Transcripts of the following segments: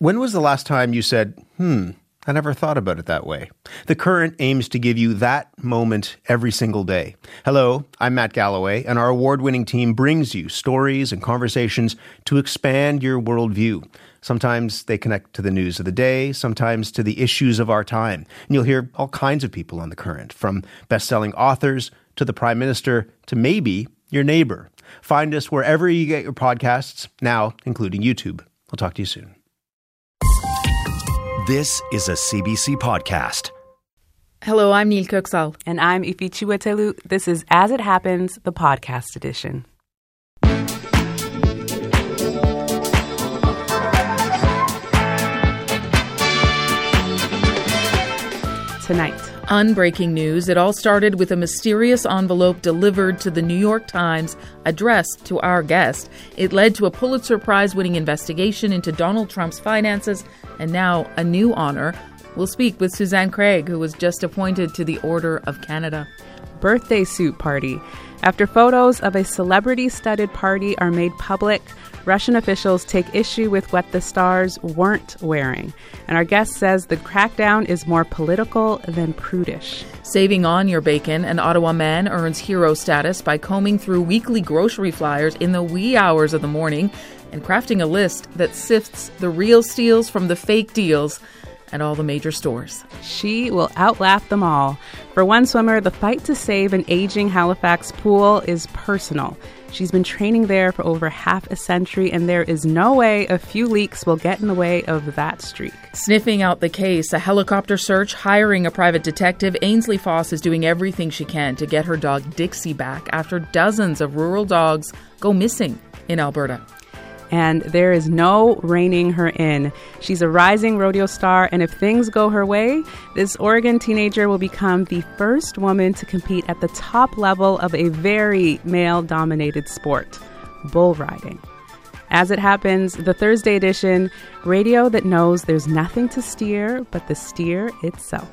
When was the last time you said, hmm, I never thought about it that way? The Current aims to give you that moment every single day. Hello, I'm Matt Galloway, and our award winning team brings you stories and conversations to expand your worldview. Sometimes they connect to the news of the day, sometimes to the issues of our time. And you'll hear all kinds of people on The Current, from best selling authors to the Prime Minister to maybe your neighbor. Find us wherever you get your podcasts, now including YouTube. I'll talk to you soon. This is a CBC podcast. Hello, I'm Nil Köksal. And I'm Ify Chiwetelu. This is As It Happens, the podcast edition. Tonight. Unbreaking news. It all started with a mysterious envelope delivered to the New York Times addressed to our guest. It led to a Pulitzer Prize winning investigation into Donald Trump's finances and now a new honor. We'll speak with Susanne Craig, who was just appointed to the Order of Canada. Birthday suit party. After photos of a celebrity studded party are made public, Russian officials take issue with what the stars weren't wearing. And our guest says the crackdown is more political than prudish. Saving on your bacon, an Ottawa man earns hero status by combing through weekly grocery flyers in the wee hours of the morning and crafting a list that sifts the real steals from the fake deals at all the major stores. She will outlaugh them all. For one swimmer, the fight to save an aging Halifax pool is personal. She's been training there for over half a century, and there is no way a few leaks will get in the way of that streak. Sniffing out the case, a helicopter search, hiring a private detective, Ainsley Foss is doing everything she can to get her dog Dixie back after dozens of rural dogs go missing in Alberta and there is no reining her in. She's a rising rodeo star, and if things go her way, this Oregon teenager will become the first woman to compete at the top level of a very male dominated sport bull riding. As it happens, the Thursday edition radio that knows there's nothing to steer but the steer itself.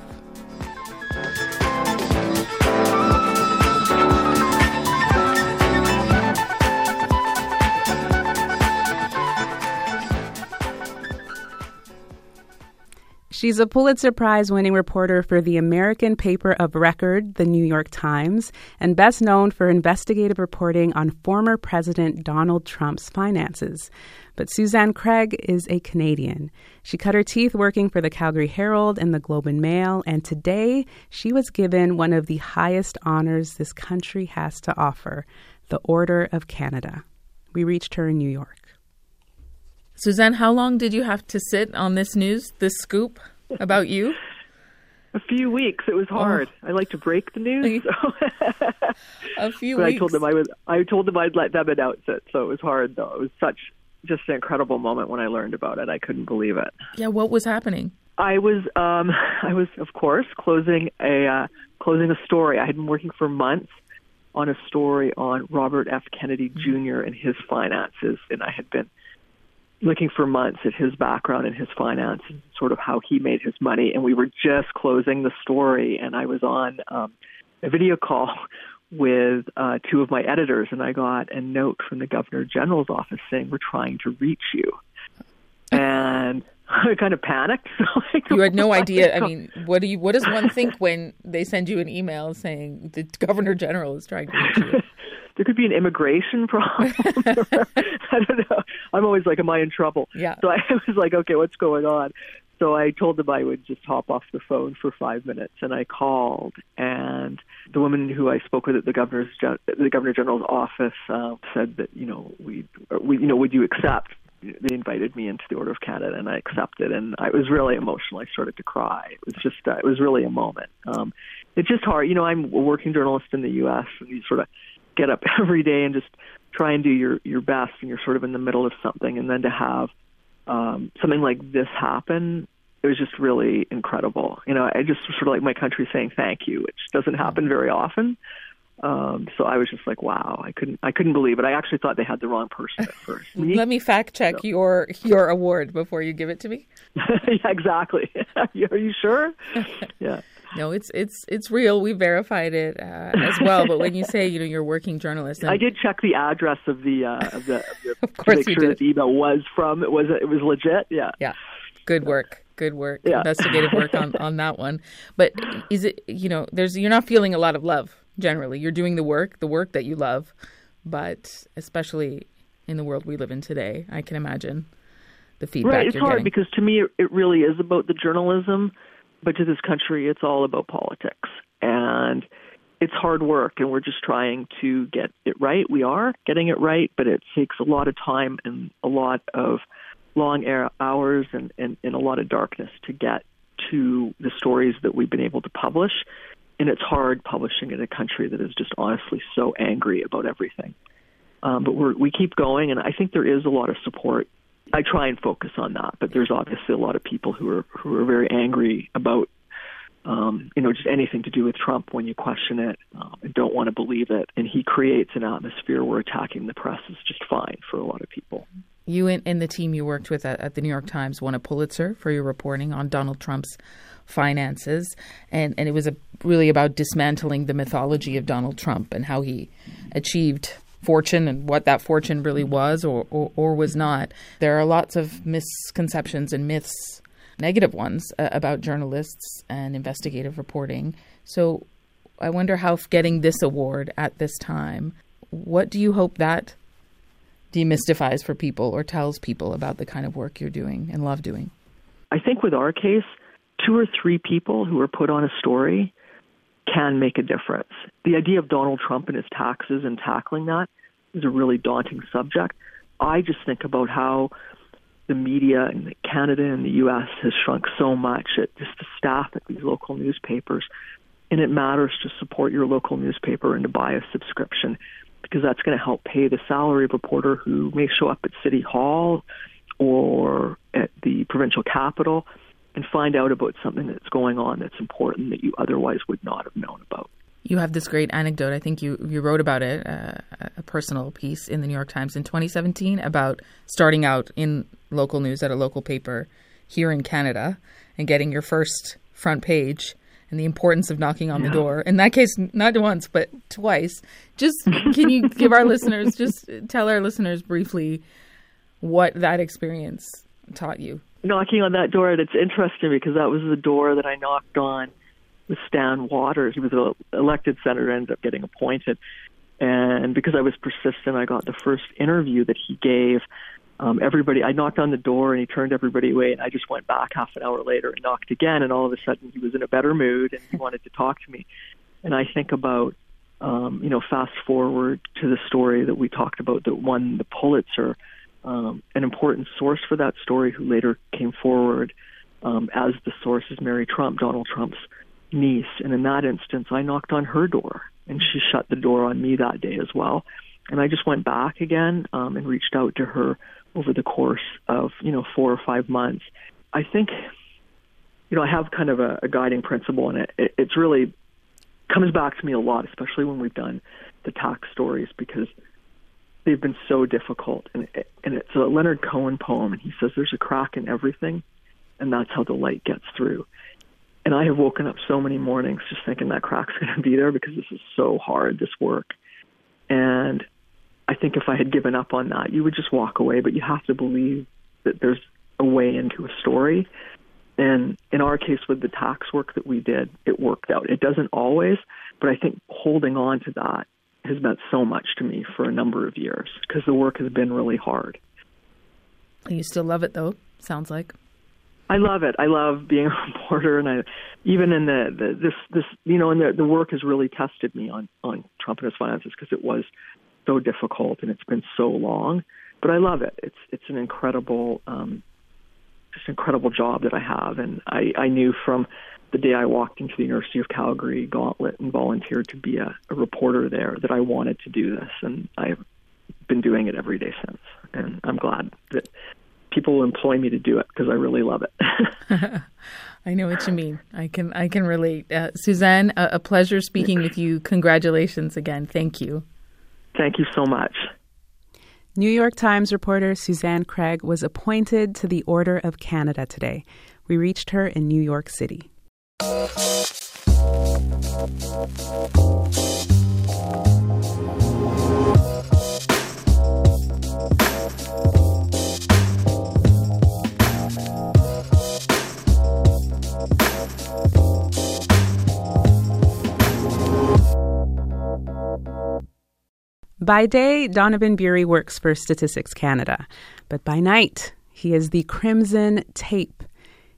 She's a Pulitzer Prize winning reporter for the American paper of record, the New York Times, and best known for investigative reporting on former President Donald Trump's finances. But Susanne Craig is a Canadian. She cut her teeth working for the Calgary Herald and the Globe and Mail, and today she was given one of the highest honors this country has to offer the Order of Canada. We reached her in New York. Susanne, how long did you have to sit on this news, this scoop about you? A few weeks. It was hard. Oh. I like to break the news. So. a few but weeks. I told them I would. I told them I'd let them announce it. So it was hard, though. It was such just an incredible moment when I learned about it. I couldn't believe it. Yeah. What was happening? I was. Um, I was, of course, closing a uh, closing a story. I had been working for months on a story on Robert F. Kennedy Jr. and his finances, and I had been looking for months at his background and his finance and sort of how he made his money. And we were just closing the story, and I was on um, a video call with uh, two of my editors, and I got a note from the Governor General's office saying, We're trying to reach you. And I kind of panicked. So you had no idea. I mean, what do you? What does one think when they send you an email saying the Governor General is trying to reach you? There could be an immigration problem. I don't know. I'm always like, am I in trouble? Yeah. So I was like, okay, what's going on? So I told them I would just hop off the phone for five minutes, and I called, and the woman who I spoke with at the governor's the governor general's office uh, said that you know we, we you know would you accept? They invited me into the Order of Canada, and I accepted, and I was really emotional. I started to cry. It was just uh, it was really a moment. Um, it's just hard, you know. I'm a working journalist in the U.S. and you sort of get up every day and just try and do your your best and you're sort of in the middle of something. And then to have um something like this happen it was just really incredible. You know i just sort of like my country saying thank you which doesn't happen very often. Um so i was just like wow i couldn't i couldn't believe it. I actually thought they had the wrong person at first. Me? let me fact check so. your your award before you give it to me. Yeah exactly. Are you sure? Yeah no, it's it's it's real. We verified it uh, as well. But when you say you know you're a working journalist, and... I did check the address of the uh, of the, of, the, of course to make sure did. the email was from it was it was legit. Yeah. Yeah. Good work. Good work. Yeah. Investigative work on, on that one. But is it you know, there's you're not feeling a lot of love generally. You're doing the work, the work that you love, but especially in the world we live in today, I can imagine the feedback right, it's hard getting. because to me it really is about the journalism, but to this country it's all about politics. And it's hard work and we're just trying to get it right. We are getting it right, but it takes a lot of time and a lot of long hours and, and, and a lot of darkness to get to the stories that we've been able to publish. And it's hard publishing in a country that is just honestly so angry about everything. Um, but we're, we keep going, and I think there is a lot of support. I try and focus on that, but there's obviously a lot of people who are who are very angry about um, you know, just anything to do with Trump when you question it um, and don't want to believe it. And he creates an atmosphere where attacking the press is just fine for a lot of people. You and, and the team you worked with at, at, the New York Times won a Pulitzer for your reporting on Donald Trump's finances, and, and it was a, really about dismantling the mythology of Donald Trump and how he achieved fortune and what that fortune really was or, or, or was not. There are lots of misconceptions and myths negative ones uh, about journalists and investigative reporting. So I wonder how getting this award at this time, what do you hope that demystifies for people or tells people about the kind of work you're doing and love doing? I think with our case, two or three people who are put on a story can make a difference. The idea of Donald Trump and his taxes and tackling that is a really daunting subject. I just think about how the media in Canada and the U.S. has shrunk so much. At just the staff at these local newspapers, and it matters to support your local newspaper and to buy a subscription because that's going to help pay the salary of a reporter who may show up at City Hall or at the provincial capital and find out about something that's going on that's important that you otherwise would not have known about. You have this great anecdote. I think you, you wrote about it, uh, a personal piece in the New York Times in 2017 about starting out in local news at a local paper here in Canada and getting your first front page and the importance of knocking on yeah. the door. In that case, not once, but twice. Just can you give our listeners, just tell our listeners briefly what that experience taught you? Knocking on that door, and it's interesting because that was the door that I knocked on with Stan Waters. He was an elected senator, ended up getting appointed. And because I was persistent, I got the first interview that he gave. Um, everybody, I knocked on the door and he turned everybody away, and I just went back half an hour later and knocked again, and all of a sudden he was in a better mood and he wanted to talk to me. And I think about, um, you know, fast forward to the story that we talked about that won the Pulitzer. Um, an important source for that story, who later came forward um, as the source, is Mary Trump, Donald Trump's niece. And in that instance, I knocked on her door, and she shut the door on me that day as well. And I just went back again um, and reached out to her over the course of you know four or five months. I think you know I have kind of a, a guiding principle, and it, it it's really comes back to me a lot, especially when we've done the tax stories because they've been so difficult. And and it's a Leonard Cohen poem, and he says there's a crack in everything, and that's how the light gets through. And I have woken up so many mornings just thinking that crack's going to be there because this is so hard, this work. And I think if I had given up on that, you would just walk away, but you have to believe that there's a way into a story. And in our case, with the tax work that we did, it worked out. It doesn't always, but I think holding on to that has meant so much to me for a number of years because the work has been really hard. You still love it, though, sounds like. I love it. I love being a reporter, and I even in the, the this this you know, and the the work has really tested me on on Trump and his finances because it was so difficult and it's been so long. But I love it. It's it's an incredible, um, just incredible job that I have, and I I knew from the day I walked into the University of Calgary Gauntlet and volunteered to be a, a reporter there that I wanted to do this, and I've been doing it every day since. And I'm glad that people employ me to do it because I really love it. I know what you mean. I can I can relate. Uh, Susanne, a, a pleasure speaking with you. Congratulations again. Thank you. Thank you so much. New York Times reporter Susanne Craig was appointed to the Order of Canada today. We reached her in New York City. By day, Donovan Bury works for Statistics Canada, but by night, he is the Crimson Tape,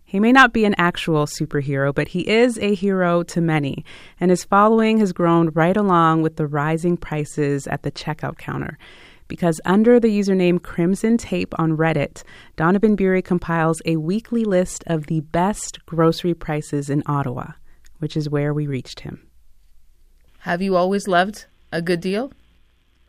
he may not be an actual superhero, but he is a hero to many, and his following has grown right along with the rising prices at the checkout counter. Because under the username Crimson Tape on Reddit, Donovan Beery compiles a weekly list of the best grocery prices in Ottawa, which is where we reached him. Have you always loved a good deal?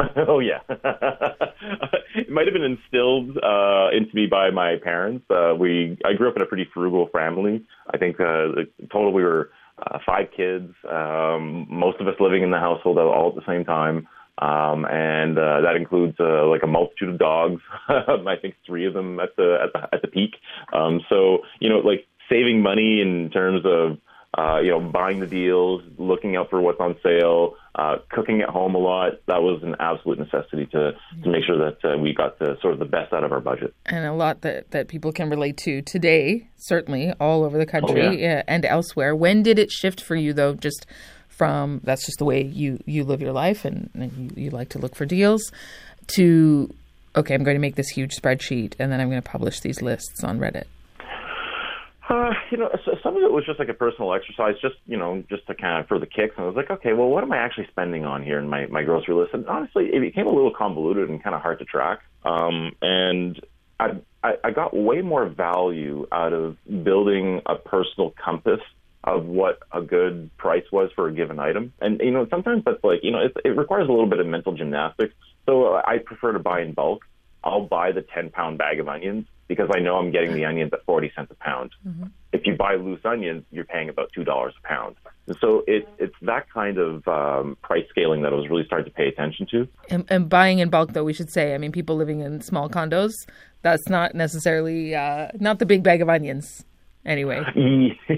Oh yeah, it might have been instilled uh, into me by my parents. Uh, we I grew up in a pretty frugal family. I think uh, total we were uh, five kids, um, most of us living in the household all at the same time, um, and uh, that includes uh, like a multitude of dogs. I think three of them at the at the, at the peak. Um, so you know, like saving money in terms of uh, you know, buying the deals, looking out for what's on sale, uh, cooking at home a lot. That was an absolute necessity to to make sure that uh, we got the sort of the best out of our budget. And a lot that, that people can relate to today, certainly all over the country Oh, yeah. and elsewhere. When did it shift for you, though? Just from that's just the way you you live your life, and, and you, you like to look for deals. To okay, I'm going to make this huge spreadsheet, and then I'm going to publish these lists on Reddit. Uh, you know, some of it was just like a personal exercise, just you know, just to kind of for the kicks. And I was like, okay, well, what am I actually spending on here in my my grocery list? And honestly, it became a little convoluted and kind of hard to track. Um, and I, I I got way more value out of building a personal compass of what a good price was for a given item. And you know, sometimes that's like you know, it, it requires a little bit of mental gymnastics. So uh, I prefer to buy in bulk. I'll buy the 10 pound bag of onions because I know I'm getting the onions at 40 cents a pound. If you buy loose onions, you're paying about $2 a pound. And so it, it's that kind of um, price scaling that I was really starting to pay attention to. And, and buying in bulk, though, we should say. I mean, people living in small condos, that's not necessarily uh, not the big bag of onions. Anyway,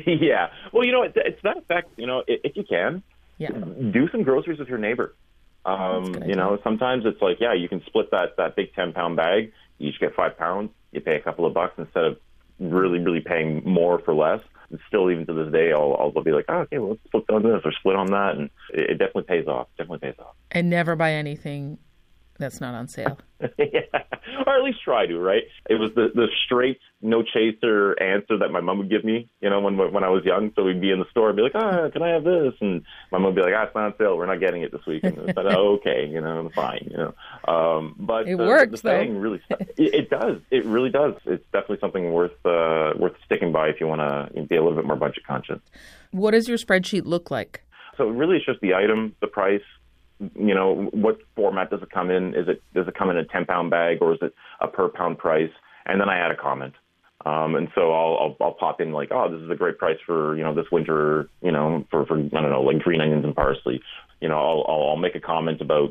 yeah. Well, you know, it's, it's that effect, you know, if, if you can, yeah. do some groceries with your neighbor. Um, good you know, sometimes it's like, yeah, you can split that, that big 10 pound bag. You each get five pounds. You pay a couple of bucks instead of really, really paying more for less. And still, even to this day, I'll, I'll be like, oh, okay, well, let's split on this or split on that. And it, it definitely pays off. Definitely pays off. And never buy anything that's not on sale. yeah. Or at least try to, right? It was the, the straight, no chaser answer that my mom would give me, you know, when when I was young. So we'd be in the store and be like, ah, can I have this? And my mom would be like, ah, it's not on sale. We're not getting it this week. And I said, oh, okay, you know, fine, you know. Um, but It the, works, the though. really, it, it does. It really does. It's definitely something worth uh, worth sticking by if you want to be a little bit more budget conscious. What does your spreadsheet look like? So really, it's just the item, the price. You know, what format does it come in? Is it does it come in a ten pound bag or is it a per pound price? And then I add a comment. Um, and so I'll, I'll I'll pop in like, oh, this is a great price for you know this winter. You know, for for I don't know like green onions and parsley. You know, I'll I'll, I'll make a comment about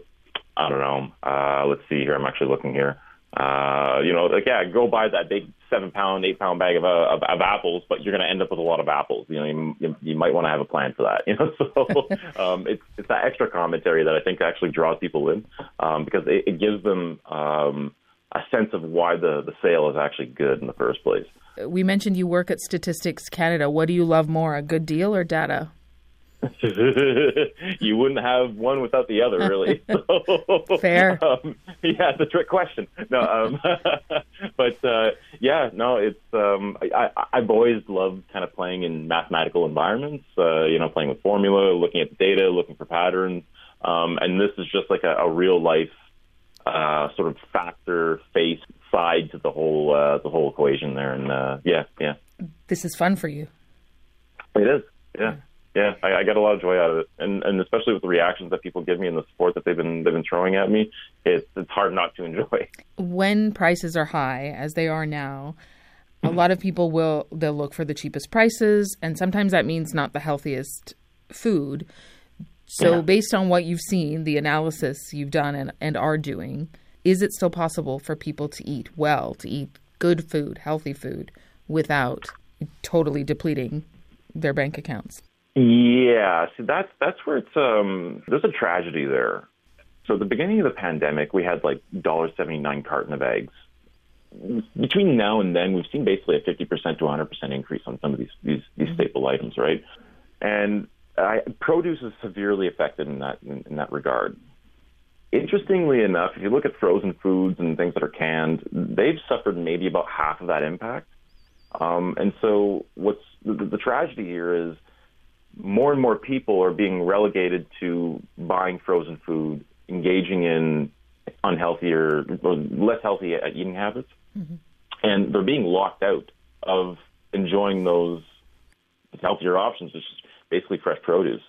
I don't know. Uh, let's see here. I'm actually looking here. Uh, you know, like yeah, go buy that big seven pound, eight pound bag of, uh, of of apples, but you're going to end up with a lot of apples. You know, you, you, you might want to have a plan for that. You know, so um, it's it's that extra commentary that I think actually draws people in um, because it, it gives them um, a sense of why the the sale is actually good in the first place. We mentioned you work at Statistics Canada. What do you love more, a good deal or data? you wouldn't have one without the other, really. So, Fair. Um, yeah, it's a trick question. No, um, but uh, yeah, no, it's. Um, I, I, I've always loved kind of playing in mathematical environments. Uh, you know, playing with formula, looking at the data, looking for patterns, um, and this is just like a, a real life uh, sort of factor face side to the whole uh, the whole equation there. And uh, yeah, yeah. This is fun for you. It is. Yeah. Yeah. I, I get a lot of joy out of it. And and especially with the reactions that people give me and the support that they've been they've been throwing at me, it's it's hard not to enjoy. When prices are high, as they are now, a lot of people will they'll look for the cheapest prices, and sometimes that means not the healthiest food. So, Yeah. based on what you've seen, the analysis you've done and, and are doing, is it still possible for people to eat well, to eat good food, healthy food, without totally depleting their bank accounts? Yeah, see that's that's where it's um there's a tragedy there. So at the beginning of the pandemic, we had like dollar seventy nine carton of eggs. Between now and then, we've seen basically a fifty percent to one hundred percent increase on some of these these, these staple items, right? And I, produce is severely affected in that in, in that regard. interestingly enough, if you look at frozen foods and things that are canned, they've suffered maybe about half of that impact. Um, and so, what's the, the tragedy here is more and more people are being relegated to buying frozen food, engaging in unhealthier, less healthy eating habits, mm-hmm. and they're being locked out of enjoying those healthier options, which is basically fresh produce.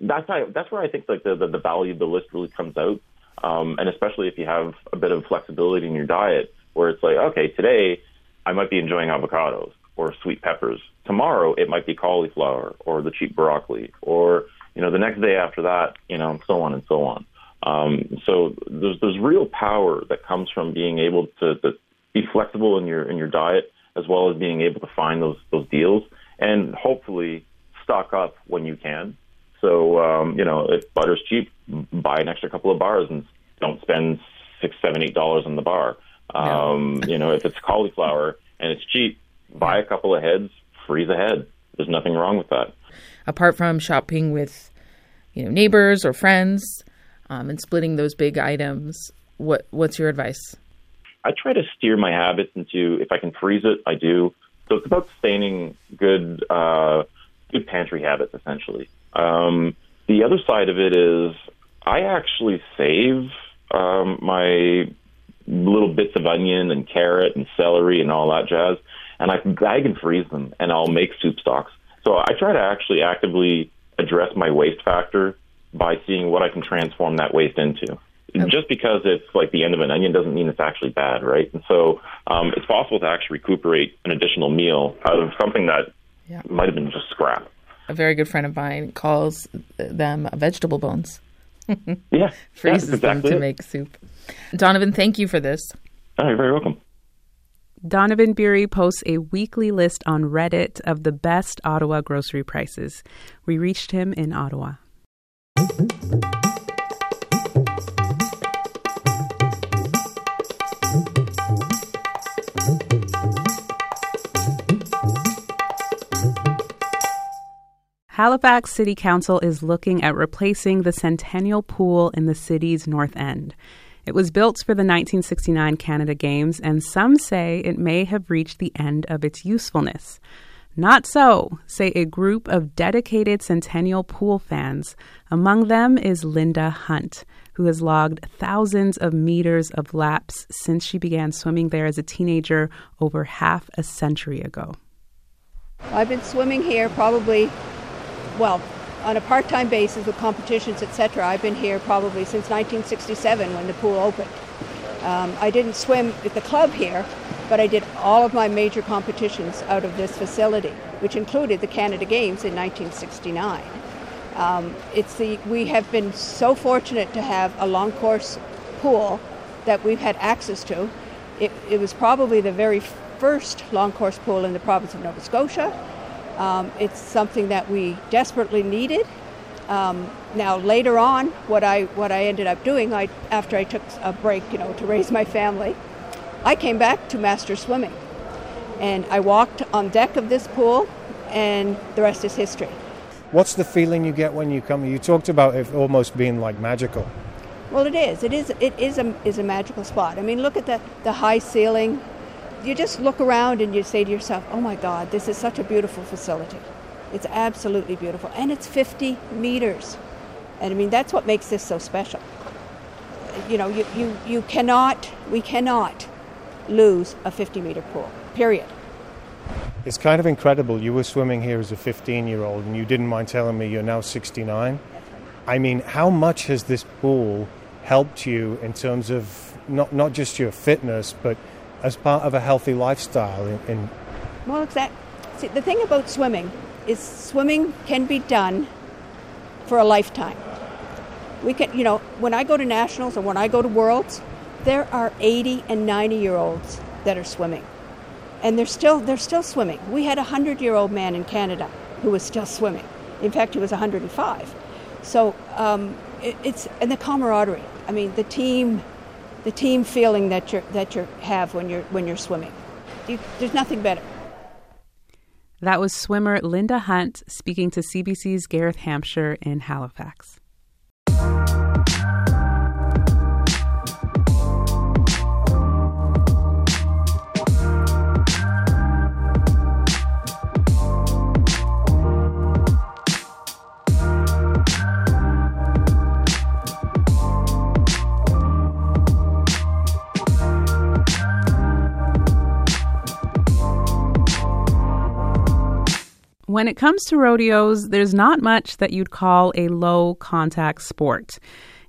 That's why, that's where I think like the, the, the value of the list really comes out, um, and especially if you have a bit of flexibility in your diet, where it's like, okay, today I might be enjoying avocados or sweet peppers. Tomorrow it might be cauliflower or the cheap broccoli, or you know the next day after that, you know, and so on and so on. Um, so there's there's real power that comes from being able to, to be flexible in your in your diet as well as being able to find those those deals and hopefully stock up when you can. So um, you know, if butter's cheap, buy an extra couple of bars and don't spend six, seven, eight dollars on the bar. Um, you know, if it's cauliflower and it's cheap, buy a couple of heads, freeze a head. There's nothing wrong with that. Apart from shopping with, you know, neighbors or friends, um, and splitting those big items, what what's your advice? I try to steer my habits into if I can freeze it, I do. So it's about sustaining good uh, good pantry habits essentially. Um, the other side of it is I actually save um, my little bits of onion and carrot and celery and all that jazz, and I can I can freeze them and I'll make soup stocks. So I try to actually actively address my waste factor by seeing what I can transform that waste into. Okay. Just because it's like the end of an onion doesn't mean it's actually bad, right? And so um, it's possible to actually recuperate an additional meal out of something that yeah. might have been just scrap. A very good friend of mine calls them vegetable bones. yeah, freezes exactly them to it. make soup. Donovan, thank you for this. Oh, you're very welcome. Donovan Beery posts a weekly list on Reddit of the best Ottawa grocery prices. We reached him in Ottawa. Halifax City Council is looking at replacing the Centennial Pool in the city's north end. It was built for the 1969 Canada Games, and some say it may have reached the end of its usefulness. Not so, say a group of dedicated Centennial Pool fans. Among them is Linda Hunt, who has logged thousands of meters of laps since she began swimming there as a teenager over half a century ago. I've been swimming here probably well, on a part-time basis with competitions, etc. I've been here probably since 1967 when the pool opened. Um, I didn't swim at the club here, but I did all of my major competitions out of this facility, which included the Canada Games in 1969. Um, it's the we have been so fortunate to have a long course pool that we've had access to. It, it was probably the very first long course pool in the province of Nova Scotia um, it's something that we desperately needed. Um, now later on, what I what I ended up doing, I after I took a break, you know, to raise my family, I came back to master swimming, and I walked on deck of this pool, and the rest is history. What's the feeling you get when you come? You talked about it almost being like magical. Well, it is. It is. It is a is a magical spot. I mean, look at the the high ceiling, you just look around and you say to yourself, oh my God, this is such a beautiful facility. It's absolutely beautiful. And it's 50 meters. And I mean, that's what makes this so special. You know, you, you, you cannot, we cannot lose a 50 meter pool, period. It's kind of incredible. You were swimming here as a 15 year old and you didn't mind telling me you're now 69. I mean, how much has this pool helped you in terms of not, not just your fitness, but as part of a healthy lifestyle. In, in well, exactly. See, the thing about swimming is swimming can be done for a lifetime. We can, you know, when I go to nationals or when I go to worlds, there are 80 and 90 year olds that are swimming, and they're still they're still swimming. We had a hundred year old man in Canada who was still swimming. In fact, he was 105. So um, it, it's and the camaraderie. I mean, the team the team feeling that you that you have when you're when you're swimming. You, there's nothing better. That was swimmer Linda Hunt speaking to CBC's Gareth Hampshire in Halifax. When it comes to rodeos, there's not much that you'd call a low contact sport.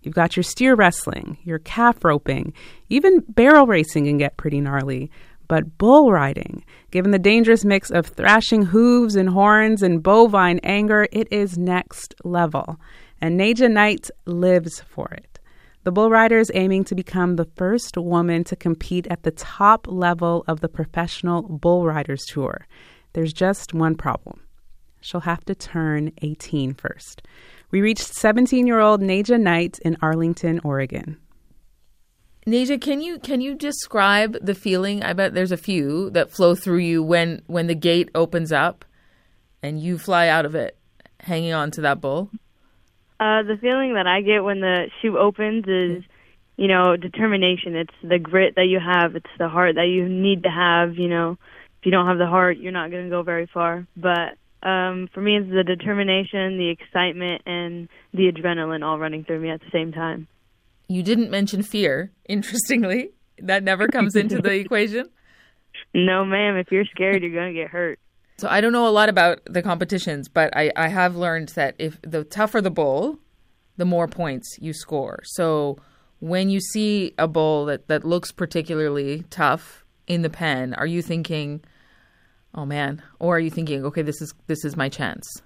You've got your steer wrestling, your calf roping, even barrel racing can get pretty gnarly. But bull riding, given the dangerous mix of thrashing hooves and horns and bovine anger, it is next level. And Najiah Knight lives for it. The bull rider is aiming to become the first woman to compete at the top level of the Professional Bull Riders Tour. There's just one problem. She'll have to turn 18 first. We reached 17 year old Najiah Knight in Arlington, Oregon. Najiah, can you can you describe the feeling? I bet there's a few that flow through you when when the gate opens up and you fly out of it, hanging on to that bull. Uh, the feeling that I get when the chute opens is, you know, determination. It's the grit that you have. It's the heart that you need to have. You know, if you don't have the heart, you're not going to go very far. But um, for me, it's the determination, the excitement, and the adrenaline all running through me at the same time. You didn't mention fear, interestingly. That never comes into the equation. No, ma'am. If you're scared, you're going to get hurt. So I don't know a lot about the competitions, but I, I have learned that if the tougher the bull, the more points you score. So when you see a bull that, that looks particularly tough in the pen, are you thinking – oh man, or are you thinking, okay, this is this is my chance?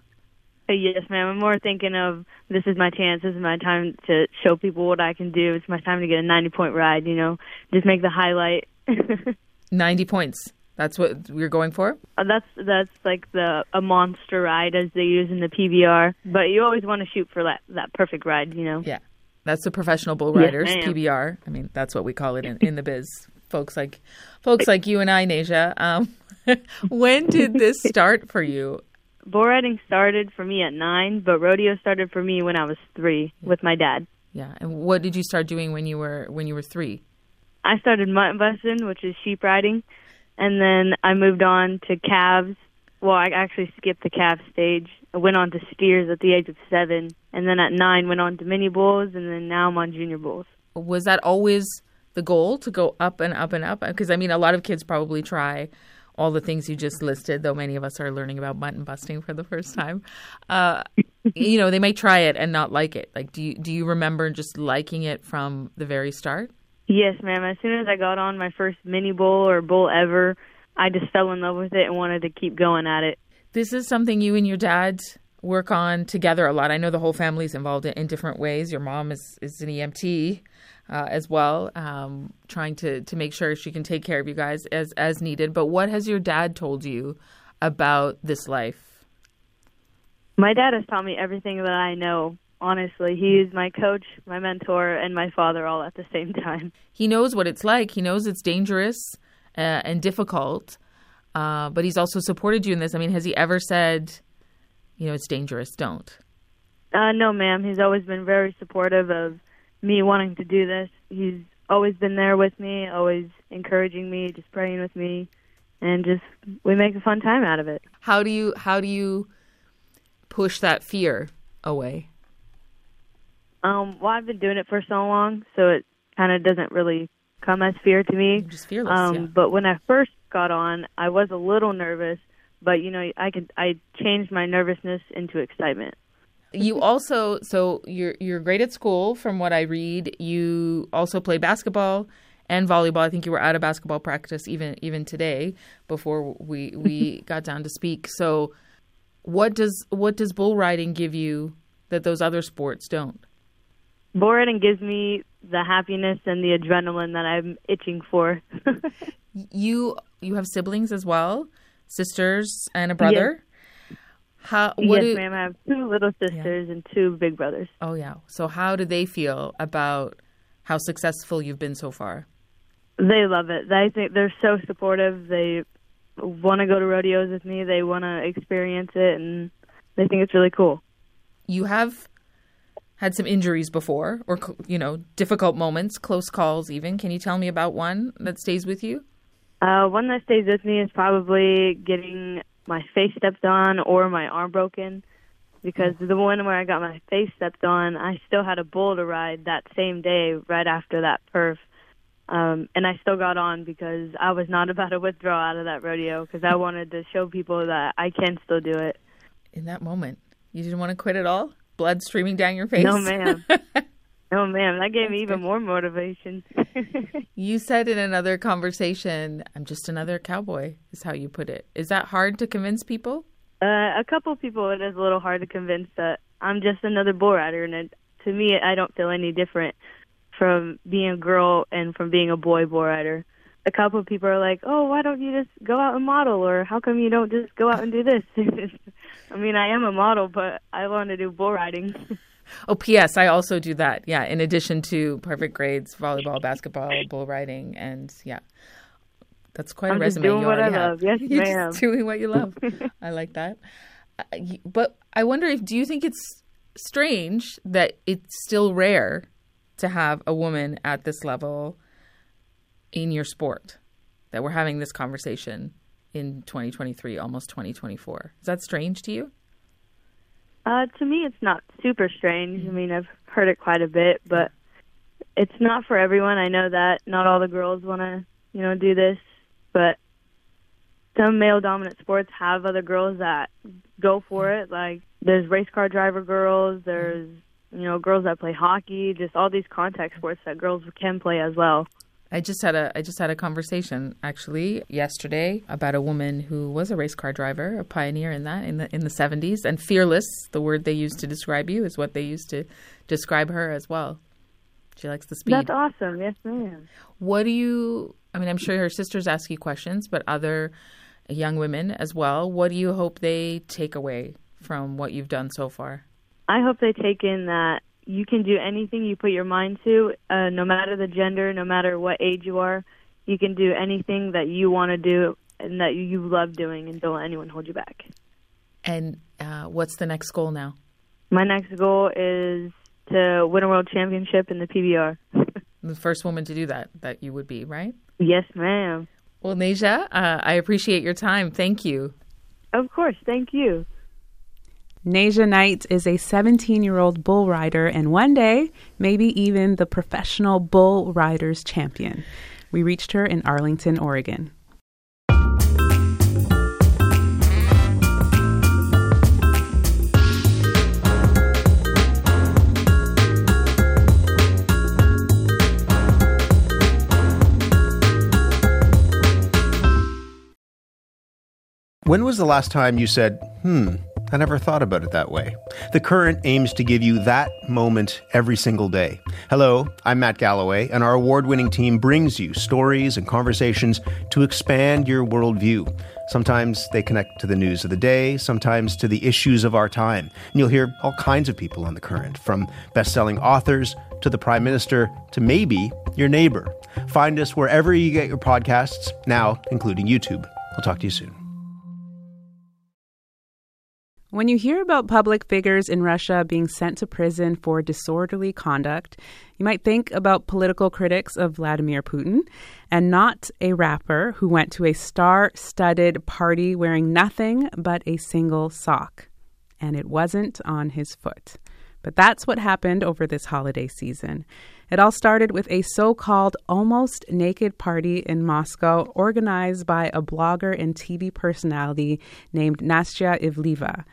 Uh, yes, ma'am. I'm more thinking of this is my chance. This is my time to show people what I can do. It's my time to get a 90 point ride. You know, just make the highlight. 90 points. That's what we're going for. Uh, that's that's like the a monster ride as they use in the PBR. But you always want to shoot for that that perfect ride. You know. Yeah, that's the professional bull riders yes, PBR. I mean, that's what we call it in, in the biz. Folks like folks like you and I, Najiah. Um, when did this start for you? Bull riding started for me at nine, but rodeo started for me when I was three with my dad. Yeah, and what did you start doing when you were when you were three? I started mutton busting, which is sheep riding, and then I moved on to calves. Well, I actually skipped the calf stage. I went on to steers at the age of seven, and then at nine went on to mini bulls, and then now I'm on junior bulls. Was that always the goal to go up and up and up? Because I mean, a lot of kids probably try all the things you just listed, though many of us are learning about mutton busting for the first time. Uh, you know, they may try it and not like it. Like, do you do you remember just liking it from the very start? Yes, ma'am. As soon as I got on my first mini bull or bull ever, I just fell in love with it and wanted to keep going at it. This is something you and your dad work on together a lot. I know the whole family's involved in, in different ways. Your mom is, is an EMT uh, as well, um, trying to to make sure she can take care of you guys as as needed. But what has your dad told you about this life? My dad has taught me everything that I know. Honestly, he's my coach, my mentor, and my father all at the same time. He knows what it's like. He knows it's dangerous uh, and difficult, uh, but he's also supported you in this. I mean, has he ever said, you know, it's dangerous, don't? Uh, no, ma'am. He's always been very supportive of me wanting to do this. He's always been there with me, always encouraging me, just praying with me, and just we make a fun time out of it. How do you how do you push that fear away? Um, well, I've been doing it for so long, so it kind of doesn't really come as fear to me. You're just fearless. Um, yeah. But when I first got on, I was a little nervous, but you know, I could I changed my nervousness into excitement you also so you're you're great at school from what I read. You also play basketball and volleyball. I think you were out of basketball practice even even today before we we got down to speak. So what does what does bull riding give you that those other sports don't? Bull riding gives me the happiness and the adrenaline that I'm itching for. you you have siblings as well, sisters and a brother. Yes. How? yes, do, ma'am. I have two little sisters yeah. and two big brothers. Oh yeah. So how do they feel about how successful you've been so far? They love it. They think they're so supportive. They want to go to rodeos with me. They want to experience it, and they think it's really cool. You have had some injuries before, or you know, difficult moments, close calls. Even can you tell me about one that stays with you? Uh, one that stays with me is probably getting my face stepped on or my arm broken because the one where I got my face stepped on, I still had a bull to ride that same day right after that perf. Um, and I still got on because I was not about to withdraw out of that rodeo because I wanted to show people that I can still do it. in that moment? You didn't want to quit at all? Blood streaming down your face? No, ma'am. no, man, That gave me even more motivation. you said in another conversation, I'm just another cowboy, is how you put it. Is that hard to convince people? Uh, a couple people, it is a little hard to convince that I'm just another bull rider. And it, to me, I don't feel any different from being a girl and from being a boy bull rider. A couple of people are like, "Oh, why don't you just go out and model?" Or "How come you don't just go out and do this?" I mean, I am a model, but I want to do bull riding. oh, P.S. I also do that. Yeah, in addition to perfect grades, volleyball, basketball, bull riding, and yeah, that's quite I'm a resume. doing you what I have. love. Yes, You're ma'am. Just doing what you love. I like that. Uh, But I wonder if do you think it's strange that it's still rare to have a woman at this level in your sport? That we're having this conversation in 2023, almost 2024. Is that strange to you? Uh, to me, it's not super strange. I mean, I've heard it quite a bit, but it's not for everyone. I know that not all the girls want to, you know, do this, but some male dominant sports have other girls that go for it. Like there's race car driver girls, there's you know girls that play hockey, just all these contact sports that girls can play as well. I just had a I just had a conversation actually yesterday about a woman who was a race car driver, a pioneer in that in the in the 70s and fearless, the word they used to describe you is what they used to describe her as well. She likes the speed. That's awesome. Yes, ma'am. What do you I mean, I'm sure her sisters ask you questions, but other young women as well. What do you hope they take away from what you've done so far? I hope they take in that you can do anything you put your mind to, uh, no matter the gender, no matter what age you are. You can do anything that you want to do and that you love doing, and don't let anyone hold you back. And uh, what's the next goal now? My next goal is to win a world championship in the PBR. The first woman to do that, that you would be, right? yes, ma'am. Well, Najiah, uh, I appreciate your time. Thank you. Of course. Thank you. Najiah Knight is a 17 year old bull rider and one day, maybe even the professional bull riders champion. We reached her in Arlington, Oregon. When was the last time you said, hmm, I never thought about it that way? The Current aims to give you that moment every single day. Hello, I'm Matt Galloway, and our award winning team brings you stories and conversations to expand your worldview. Sometimes they connect to the news of the day, sometimes to the issues of our time. And you'll hear all kinds of people on The Current, from best selling authors to the Prime Minister to maybe your neighbor. Find us wherever you get your podcasts, now including YouTube. I'll talk to you soon. When you hear about public figures in Russia being sent to prison for disorderly conduct, you might think about political critics of Vladimir Putin and not a rapper who went to a star studded party wearing nothing but a single sock. And it wasn't on his foot. But that's what happened over this holiday season. It all started with a so called almost naked party in Moscow organized by a blogger and TV personality named Nastya Ivleeva.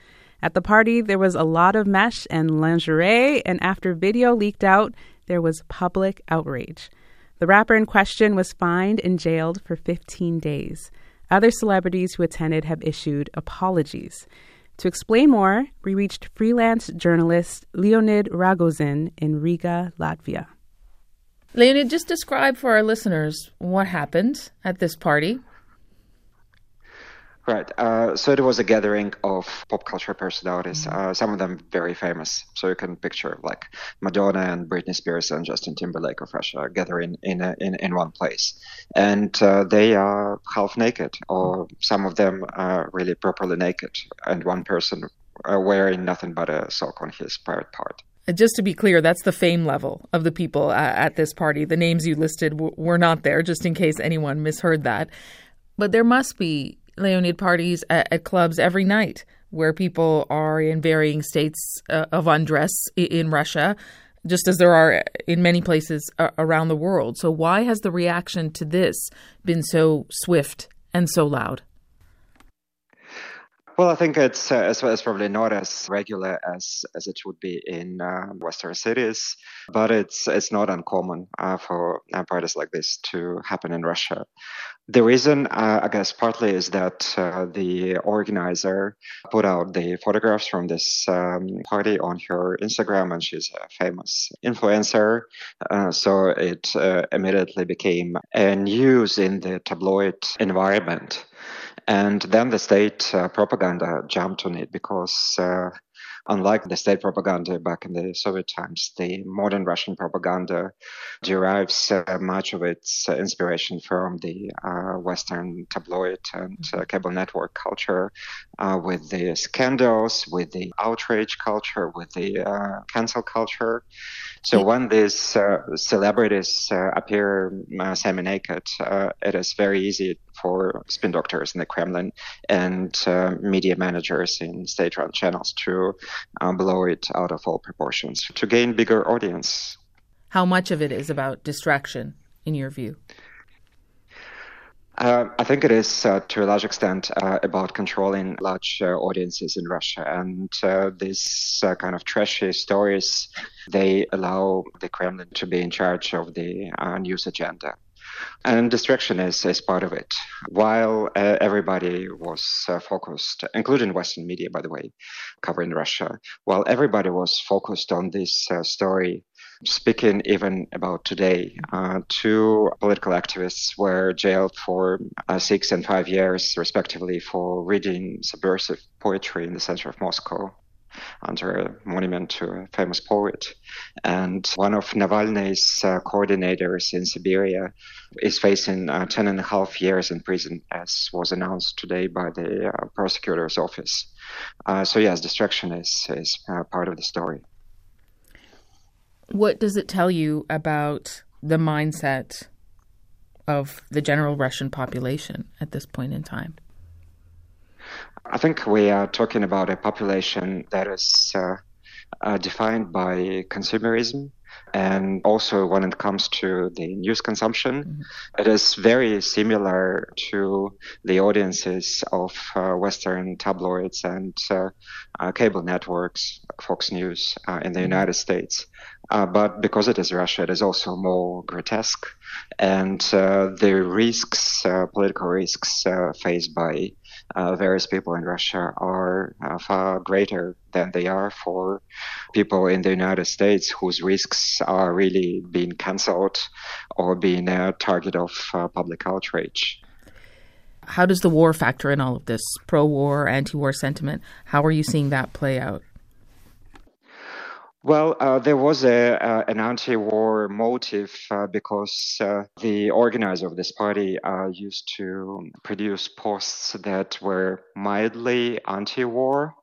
At the party, there was a lot of mesh and lingerie, and after video leaked out, there was public outrage. The rapper in question was fined and jailed for 15 days. Other celebrities who attended have issued apologies. To explain more, we reached freelance journalist Leonid Ragozin in Riga, Latvia. Leonid, just describe for our listeners what happened at this party. Right. Uh, so it was a gathering of pop culture personalities, uh, some of them very famous. So you can picture like Madonna and Britney Spears and Justin Timberlake of Russia gathering in a, in, in one place, and uh, they are half naked, or some of them are really properly naked, and one person uh, wearing nothing but a sock on his private part. Just to be clear, that's the fame level of the people uh, at this party. The names you listed w- were not there, just in case anyone misheard that. But there must be Leonid parties at, at clubs every night where people are in varying states uh, of undress i- in Russia, just as there are in many places uh, around the world. So, why has the reaction to this been so swift and so loud? Well, I think it's uh, as it's probably not as regular as as it would be in uh, Western cities, but it's it's not uncommon uh, for uh, parties like this to happen in Russia. The reason, uh, I guess, partly is that uh, the organizer put out the photographs from this um, party on her Instagram, and she's a famous influencer. So it immediately became a news in the tabloid environment. And then the state uh, propaganda jumped on it because uh, unlike the state propaganda back in the Soviet times, the modern Russian propaganda derives uh, much of its uh, inspiration from the uh, Western tabloid and uh, cable network culture, with the scandals, with the outrage culture, with the cancel culture. So when these uh, celebrities uh, appear uh, semi-naked, it is very easy for spin doctors in the Kremlin and media managers in state-run channels to blow it out of all proportions to gain bigger audience. How much of it is about distraction, in your view? Uh, I think it is uh, to a large extent uh, about controlling large uh, audiences in Russia, and uh, these uh, kind of trashy stories they allow the Kremlin to be in charge of the news agenda. And distraction is, is part of it. While everybody was focused, including Western media, by the way, covering Russia, while everybody was focused on this story Speaking even about today, uh, two political activists were jailed for uh, six and five years, respectively, for reading subversive poetry in the center of Moscow under a monument to a famous poet. And one of Navalny's uh, coordinators in Siberia is facing uh, 10 and a half years in prison, as was announced today by the uh, prosecutor's office. Uh, so, yes, distraction is, is uh, part of the story. What does it tell you about the mindset of the general Russian population at this point in time? I think we are talking about a population that is uh, uh, defined by consumerism. And also, when it comes to the news consumption, mm-hmm. it is very similar to the audiences of uh, Western tabloids and uh, uh, cable networks, Fox News uh, in the mm-hmm. United States. Uh, but because it is Russia, it is also more grotesque, and uh, the risks, uh, political risks uh, faced by various people in Russia are uh, far greater than they are for people in the United States, whose risks are really being cancelled or being a target of public outrage. How does the war factor in all of this? Pro war, anti war sentiment. How are you seeing that play out? Well, uh, there was a, uh, an anti-war motive uh, because uh, the organizer of this party uh, used to produce posts that were mildly anti-war.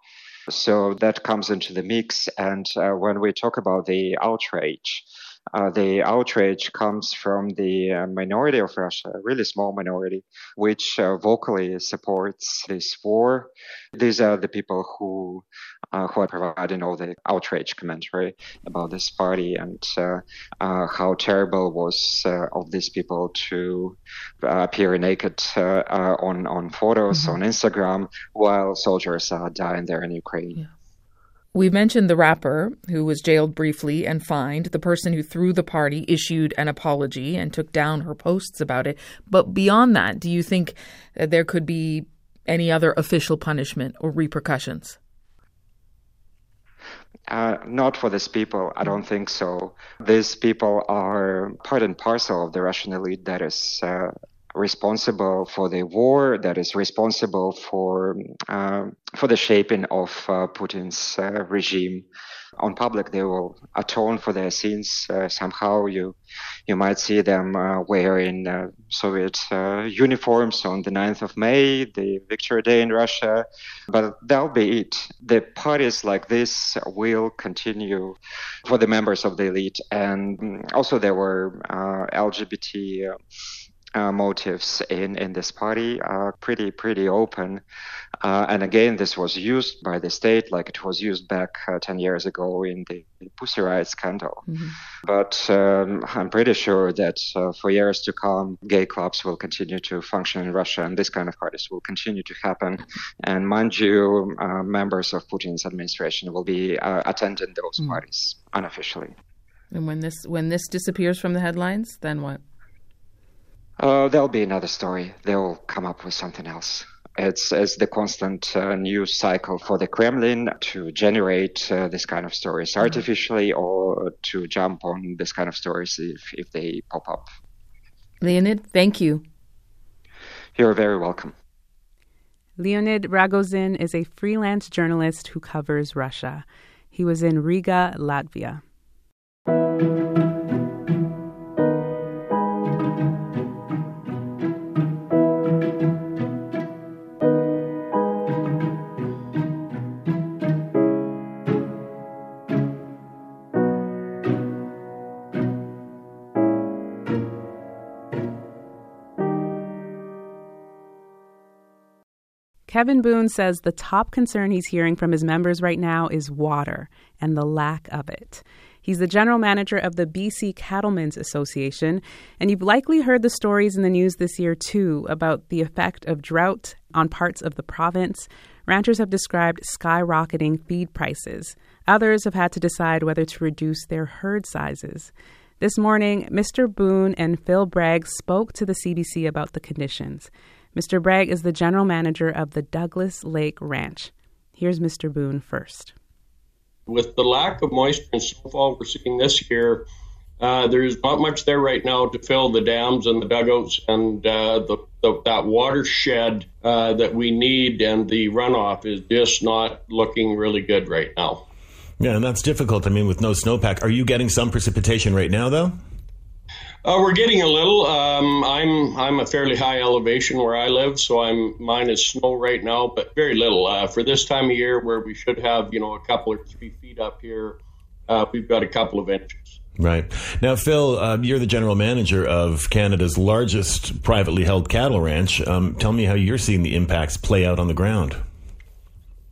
So that comes into the mix. And uh, when we talk about the outrage, uh, the outrage comes from the uh, minority of Russia, a really small minority, which uh, vocally supports this war. These are the people who uh, who are providing all the outrage commentary about this party and uh, uh, how terrible was of these people to appear naked on on photos mm-hmm. on Instagram while soldiers are dying there in Ukraine. Yeah. We mentioned the rapper who was jailed briefly and fined. The person who threw the party issued an apology and took down her posts about it. But beyond that, do you think that there could be any other official punishment or repercussions? Uh, not for these people. I don't think so. These people are part and parcel of the Russian elite that is uh, responsible for the war, that is responsible for uh, for the shaping of uh, Putin's uh, regime. On public, they will atone for their sins. Uh, somehow, you you might see them uh, wearing uh, Soviet uniforms on the 9th of May, the Victory Day in Russia, but that'll be it. The parties like this will continue for the members of the elite, and also there were LGBT uh, motives in, in this party are pretty pretty open. Uh, and again, this was used by the state like it was used back uh, 10 years ago in the Pussy Riot scandal. Mm-hmm. But um, I'm pretty sure that uh, for years to come, gay clubs will continue to function in Russia and this kind of parties will continue to happen. And mind you, uh, members of Putin's administration will be uh, attending those mm-hmm. parties unofficially. And when this when this disappears from the headlines, then what? Uh, there'll be another story. They'll come up with something else. It's, it's the constant uh, news cycle for the Kremlin to generate uh, this kind of stories mm-hmm. artificially or to jump on this kind of stories if, if they pop up. Leonid, thank you. You're very welcome. Leonid Ragozin is a freelance journalist who covers Russia. He was in Riga, Latvia. Kevin Boon says the top concern he's hearing from his members right now is water and the lack of it. He's the general manager of the BC Cattlemen's Association, and you've likely heard the stories in the news this year too about the effect of drought on parts of the province. Ranchers have described skyrocketing feed prices. Others have had to decide whether to reduce their herd sizes. This morning, Mr. Boon and Phil Bragg spoke to the CBC about the conditions. Mr. Bragg is the general manager of the Douglas Lake Ranch. Here's Mr. Boon first. With the lack of moisture and snowfall we're seeing this year, uh, there's not much there right now to fill the dams and the dugouts and uh, the, the, that watershed uh, that we need, and the runoff is just not looking really good right now. Yeah, and that's difficult. I mean, with no snowpack, are you getting some precipitation right now, though? Uh, we're getting a little. Um, I'm I'm a fairly high elevation where I live, so I'm mine is snow right now, but very little. Uh, for this time of year, where we should have you know a couple or three feet up here, uh, we've got a couple of inches. Right now, Phil, uh, you're the general manager of Canada's largest privately held cattle ranch. Um, tell me how you're seeing the impacts play out on the ground.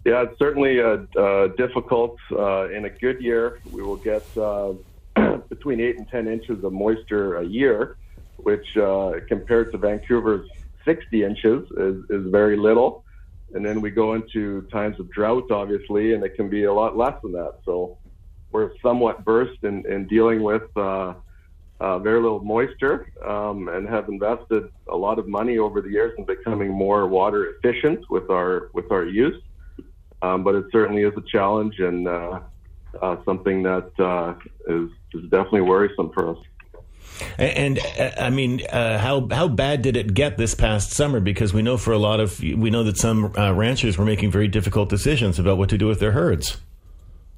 Yeah, it's certainly uh, difficult. Uh, in a good year, we will get between eight and 10 inches of moisture a year, which uh, compared to Vancouver's 60 inches is, is very little. And then we go into times of drought, obviously, and it can be a lot less than that. So we're somewhat versed in, in dealing with uh, uh, very little moisture um, and have invested a lot of money over the years in becoming more water efficient with our with our use. Um, but it certainly is a challenge, and uh, uh, something that uh, is, is definitely worrisome for us. And, and uh, I mean, uh, how how bad did it get this past summer? Because we know for a lot of we know that some uh, ranchers were making very difficult decisions about what to do with their herds.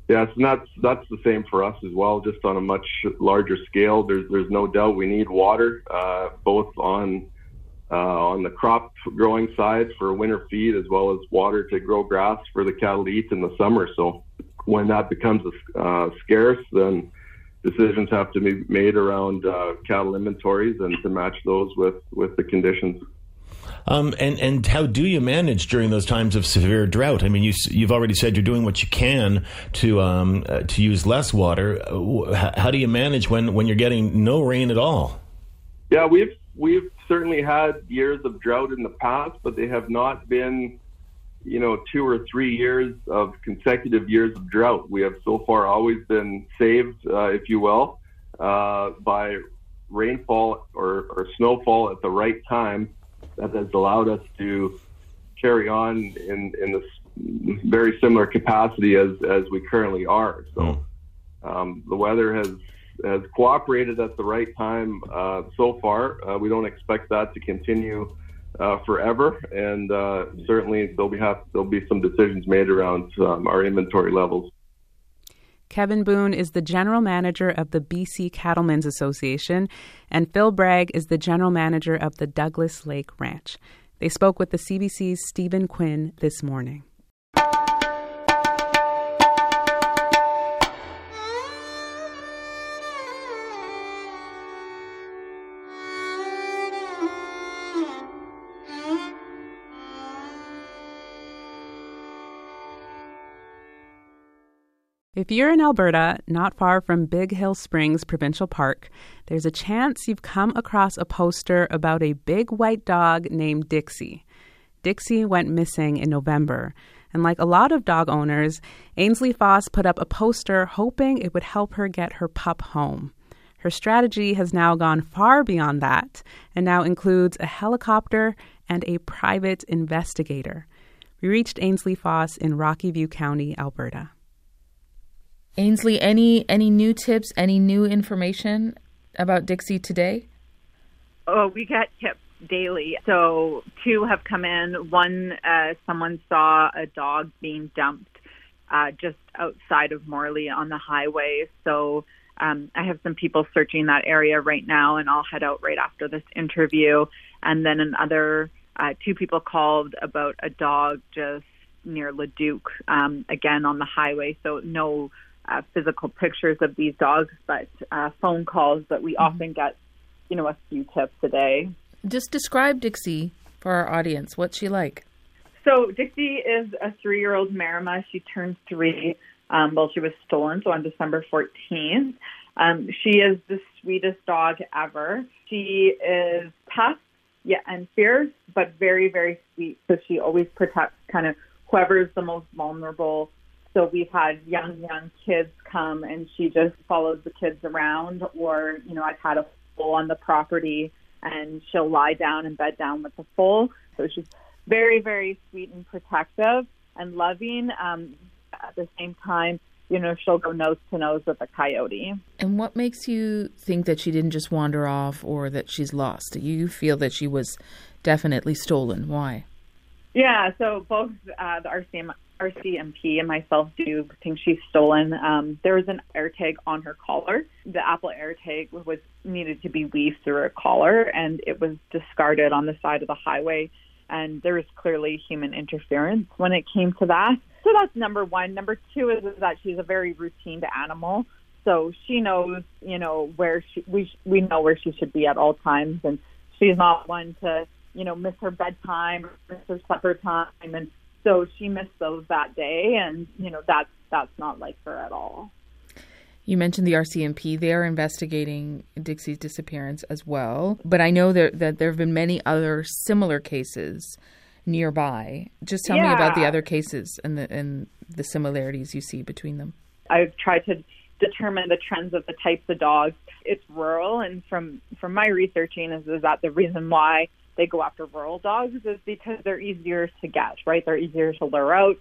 Yeah, it's not that's the same for us as well, just on a much larger scale. There's there's no doubt we need water, uh, both on uh, on the crop growing side for winter feed, as well as water to grow grass for the cattle to eat in the summer. So when that becomes uh, scarce, then decisions have to be made around uh, cattle inventories and to match those with, with the conditions. Um, and and how do you manage during those times of severe drought? I mean, you you've already said you're doing what you can to um, uh, to use less water. How, how do you manage when, when you're getting no rain at all? Yeah, we've we've certainly had years of drought in the past, but they have not been you know, two or three years of consecutive years of drought. We have so far always been saved, uh, if you will, uh, by rainfall or, or snowfall at the right time that has allowed us to carry on in, in this very similar capacity as, as we currently are. So hmm. um, the weather has has cooperated at the right time uh, so far. Uh, we don't expect that to continue uh, forever, and uh, certainly there'll be have, there'll be some decisions made around um, our inventory levels. Kevin Boon is the general manager of the BC Cattlemen's Association, and Phil Bragg is the general manager of the Douglas Lake Ranch. They spoke with the CBC's Stephen Quinn this morning. If you're in Alberta, not far from Big Hill Springs Provincial Park, there's a chance you've come across a poster about a big white dog named Dixie. Dixie went missing in November, and like a lot of dog owners, Ainsley Foss put up a poster hoping it would help her get her pup home. Her strategy has now gone far beyond that and now includes a helicopter and a private investigator. We reached Ainsley Foss in Rocky View County, Alberta. Ainsley, any any new tips, any new information about Dixie today? Oh, we get tips daily. So two have come in. One, uh, someone saw a dog being dumped uh, just outside of Morley on the highway. So um, I have some people searching that area right now, and I'll head out right after this interview. And then another uh, two people called about a dog just near Leduc, um, again on the highway. So no uh, physical pictures of these dogs, but uh, phone calls. But we mm-hmm. often get, you know, a few tips a day. Just describe Dixie for our audience. What's she like? So Dixie is a three-year-old Maremma. She turned three. Um, well, she was stolen, so on December 14th. Um, she is the sweetest dog ever. She is tough, yeah, and fierce, but very, very sweet. So she always protects kind of whoever's the most vulnerable so we've had young, young kids come and she just follows the kids around or, you know, I've had a foal on the property and she'll lie down and bed down with the foal. So she's very, very sweet and protective and loving. Um, at the same time, you know, she'll go nose to nose with a coyote. And what makes you think that she didn't just wander off or that she's lost? You feel that she was definitely stolen. Why? Yeah, so both uh, the RCM RCMP and myself do think she's stolen. Um, there was an AirTag on her collar. The Apple AirTag was needed to be weaved through a collar, and it was discarded on the side of the highway. And there was clearly human interference when it came to that. So that's number one. Number two is, is that she's a very routine animal. So she knows, you know, where she we we know where she should be at all times, and she's not one to, you know, miss her bedtime, or miss her supper time, and so she missed those that day, and you know that's that's not like her at all. You mentioned the RCMP; they are investigating Dixie's disappearance as well. But I know that that there have been many other similar cases nearby. Just tell yeah. me about the other cases and the and the similarities you see between them. I've tried to determine the trends of the types of dogs. It's rural, and from from my researching, is, is that the reason why they go after rural dogs is because they're easier to get, right? They're easier to lure out.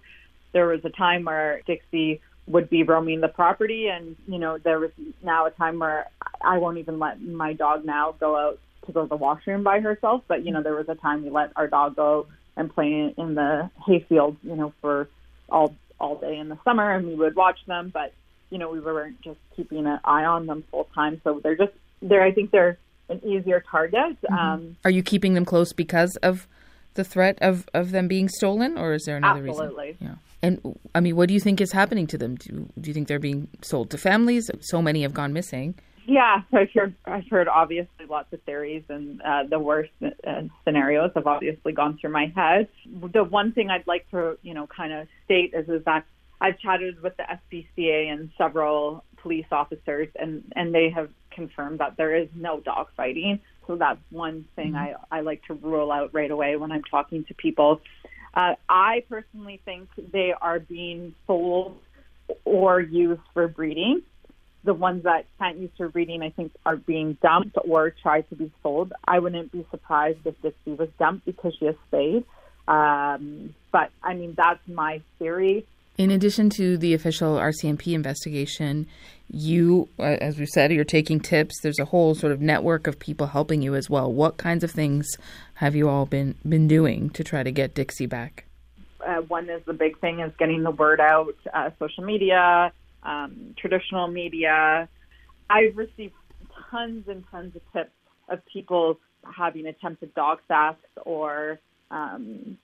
There was a time where Dixie would be roaming the property, and you know there was now a time where I won't even let my dog now go out to go to the washroom by herself. But you know there was a time we let our dog go and play in the hayfield, you know, for all all day in the summer, and we would watch them. But you know we weren't just keeping an eye on them full time. So they're just they're I think they're an easier target. Mm-hmm. Um, Are you keeping them close because of the threat of, of them being stolen, or is there another absolutely. reason? Yeah. And I mean, what do you think is happening to them? Do, do you think they're being sold to families? So many have gone missing. Yeah, so I've heard, I've heard obviously lots of theories, and uh, the worst uh, scenarios have obviously gone through my head. The one thing I'd like to, you know, kind of state is, is that I've chatted with the SPCA and several police officers, and, and they have confirmed that there is no dog fighting. So that's one thing mm-hmm. I, I like to rule out right away when I'm talking to people. Uh, I personally think they are being sold or used for breeding. The ones that can't use for breeding, I think, are being dumped or tried to be sold. I wouldn't be surprised if this Dixie was dumped because she is spayed. Um, but I mean, that's my theory. In addition to the official RCMP investigation, you, uh, as we said, you're taking tips. There's a whole sort of network of people helping you as well. What kinds of things have you all been been doing to try to get Dixie back? Uh, one is the big thing is getting the word out, uh, social media, um, traditional media. I've received tons and tons of tips of people having attempted dog theft or um,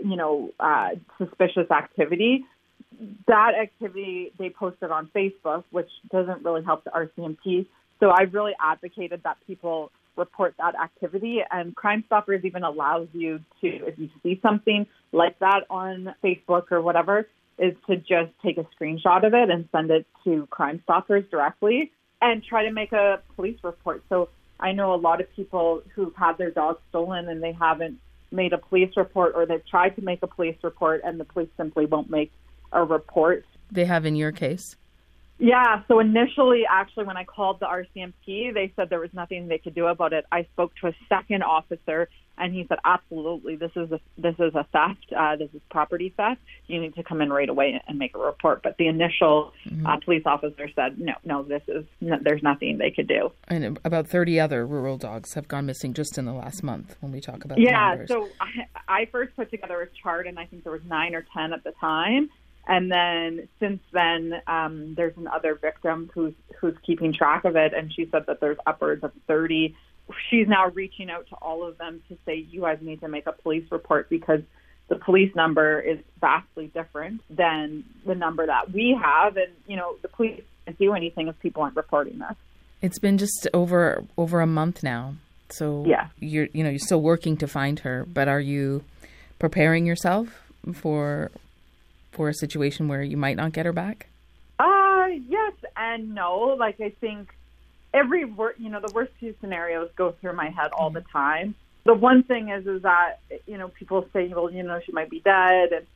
you know, uh, suspicious activity that activity they posted on Facebook, which doesn't really help the RCMP. So I really advocated that people report that activity, and Crime Stoppers even allows you to, if you see something like that on Facebook or whatever, is to just take a screenshot of it and send it to Crime Stoppers directly and try to make a police report. So I know a lot of people who've had their dogs stolen and they haven't made a police report or they've tried to make a police report and the police simply won't make a report. They have in your case? Yeah, so initially, actually, when I called the RCMP, they said there was nothing they could do about it. I spoke to a second officer, and he said, "Absolutely, this is a this is a theft. Uh, this is property theft. You need to come in right away and make a report." But the initial mm-hmm. uh, police officer said, "No, no, this is no, there's nothing they could do." And about thirty other rural dogs have gone missing just in the last month. When we talk about yeah, so I, I first put together a chart, and I think there was nine or ten at the time and then since then, um, there's another victim who's who's keeping track of it, and she said that there's upwards of 30. She's now reaching out to all of them to say, you guys need to make a police report because the police number is vastly different than the number that we have, and you know the police can't do anything if people aren't reporting this. It's been just over over a month now, so yeah, you're you know you're still working to find her, but are you preparing yourself for for a situation where you might not get her back? Uh, yes and no. Like I think every wor- you know the worst two scenarios go through my head all the time. The one thing is is that you know people say well you know she might be dead and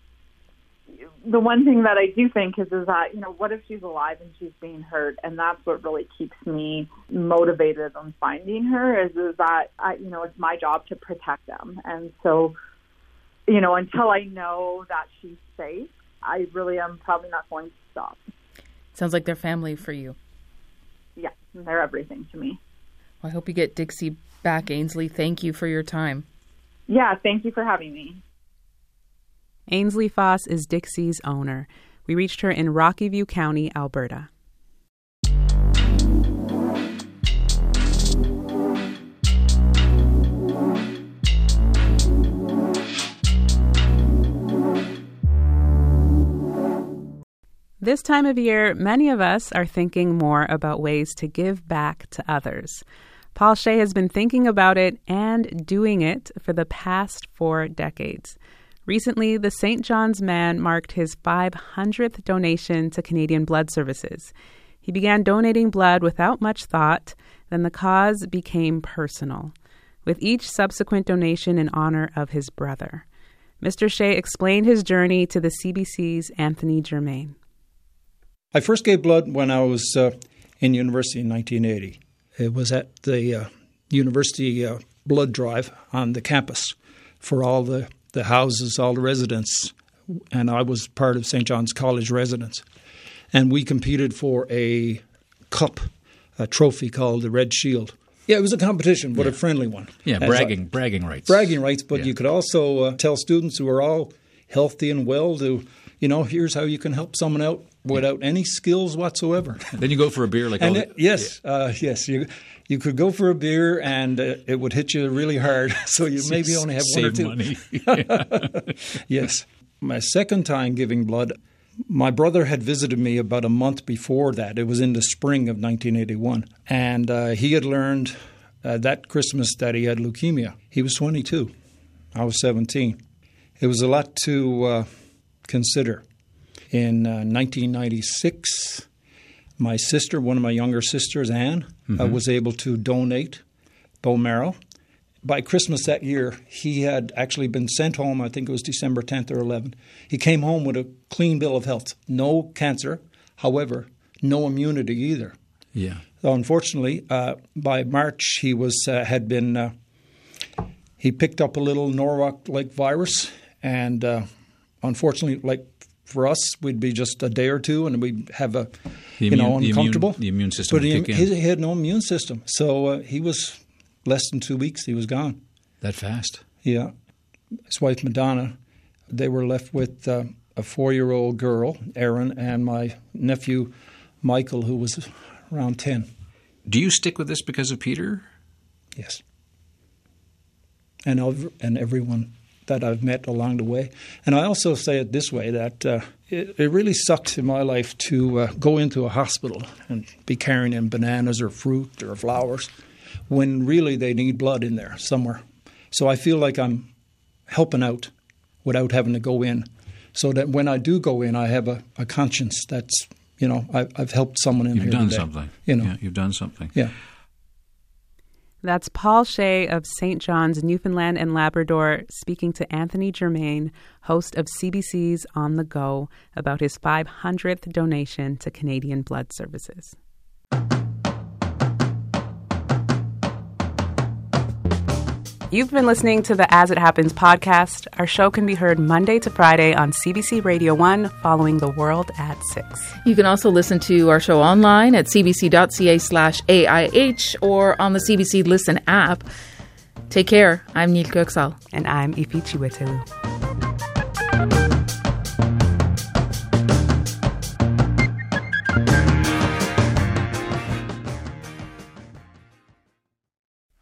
the one thing that I do think is is that you know what if she's alive and she's being hurt and that's what really keeps me motivated on finding her is is that I, you know it's my job to protect them and so you know until I know that she's safe I really am probably not going to stop. Sounds like they're family for you. Yeah, they're everything to me. Well, I hope you get Dixie back, Ainsley. Thank you for your time. Yeah, thank you for having me. Ainsley Foss is Dixie's owner. We reached her in Rocky View County, Alberta. This time of year, many of us are thinking more about ways to give back to others. Paul Shea has been thinking about it and doing it for the past four decades. Recently, the St. John's Man marked his 500th donation to Canadian Blood Services. He began donating blood without much thought, then the cause became personal, with each subsequent donation in honor of his brother. Mr. Shea explained his journey to the CBC's Anthony Germain. I first gave blood when I was uh, in university in 1980. It was at the uh, university uh, blood drive on the campus for all the, the houses, all the residents, and I was part of St. John's College residents. And we competed for a cup, a trophy called the Red Shield. Yeah, it was a competition, but yeah. a friendly one. Yeah, bragging, a, bragging rights. Bragging rights, but yeah. you could also uh, tell students who are all healthy and well to, you know, here's how you can help someone out without any skills whatsoever. then you go for a beer, like and it, yes, yeah. uh, yes, you you could go for a beer and uh, it would hit you really hard, so you maybe only have one or two. Money. yes, my second time giving blood. My brother had visited me about a month before that. It was in the spring of 1981. And uh, he had learned uh, that Christmas that he had leukemia. He was 22. I was 17. It was a lot to uh, consider. In uh, 1996, my sister, one of my younger sisters, Anne, uh, mm-hmm. uh, was able to donate bone marrow. By Christmas that year, he had actually been sent home. I think it was December 10th or 11th. He came home with a clean bill of health, no cancer, however, no immunity either. Yeah. So unfortunately, uh, by March, he was uh, had been uh, he picked up a little Norwalk-like virus, and uh, unfortunately, like for us, we'd be just a day or two, and we'd have a the you know uncomfortable. The immune, the immune system. But he, he, had no immune system, so uh, he was less than two weeks. He was gone. That fast? Yeah. His wife Madonna. They were left with uh, a four-year-old girl, Erin, and my nephew Michael, who was around ten. Do you stick with this because of Peter? Yes. And and everyone that I've met along the way. And I also say it this way that uh, it, it, really sucks in my life to uh, go into a hospital and be carrying in bananas or fruit or flowers when really they need blood in there somewhere. So I feel like I'm helping out without having to go in so that when I do go in, I have a, a conscience that's you know I, have helped someone in you've here done today. something. You know, yeah, you've done something. Yeah. That's Paul Shea of St. John's, Newfoundland and Labrador, speaking to Anthony Germain, host of CBC's On the Go, about his 500th donation to Canadian Blood Services. You've been listening to the As It Happens podcast. Our show can be heard Monday to Friday on CBC Radio 1 following the world at 6. You can also listen to our show online at cbc.ca slash AIH or on the CBC Listen app. Take care. I'm Nil Köksal. And I'm Ify Chiwetelu.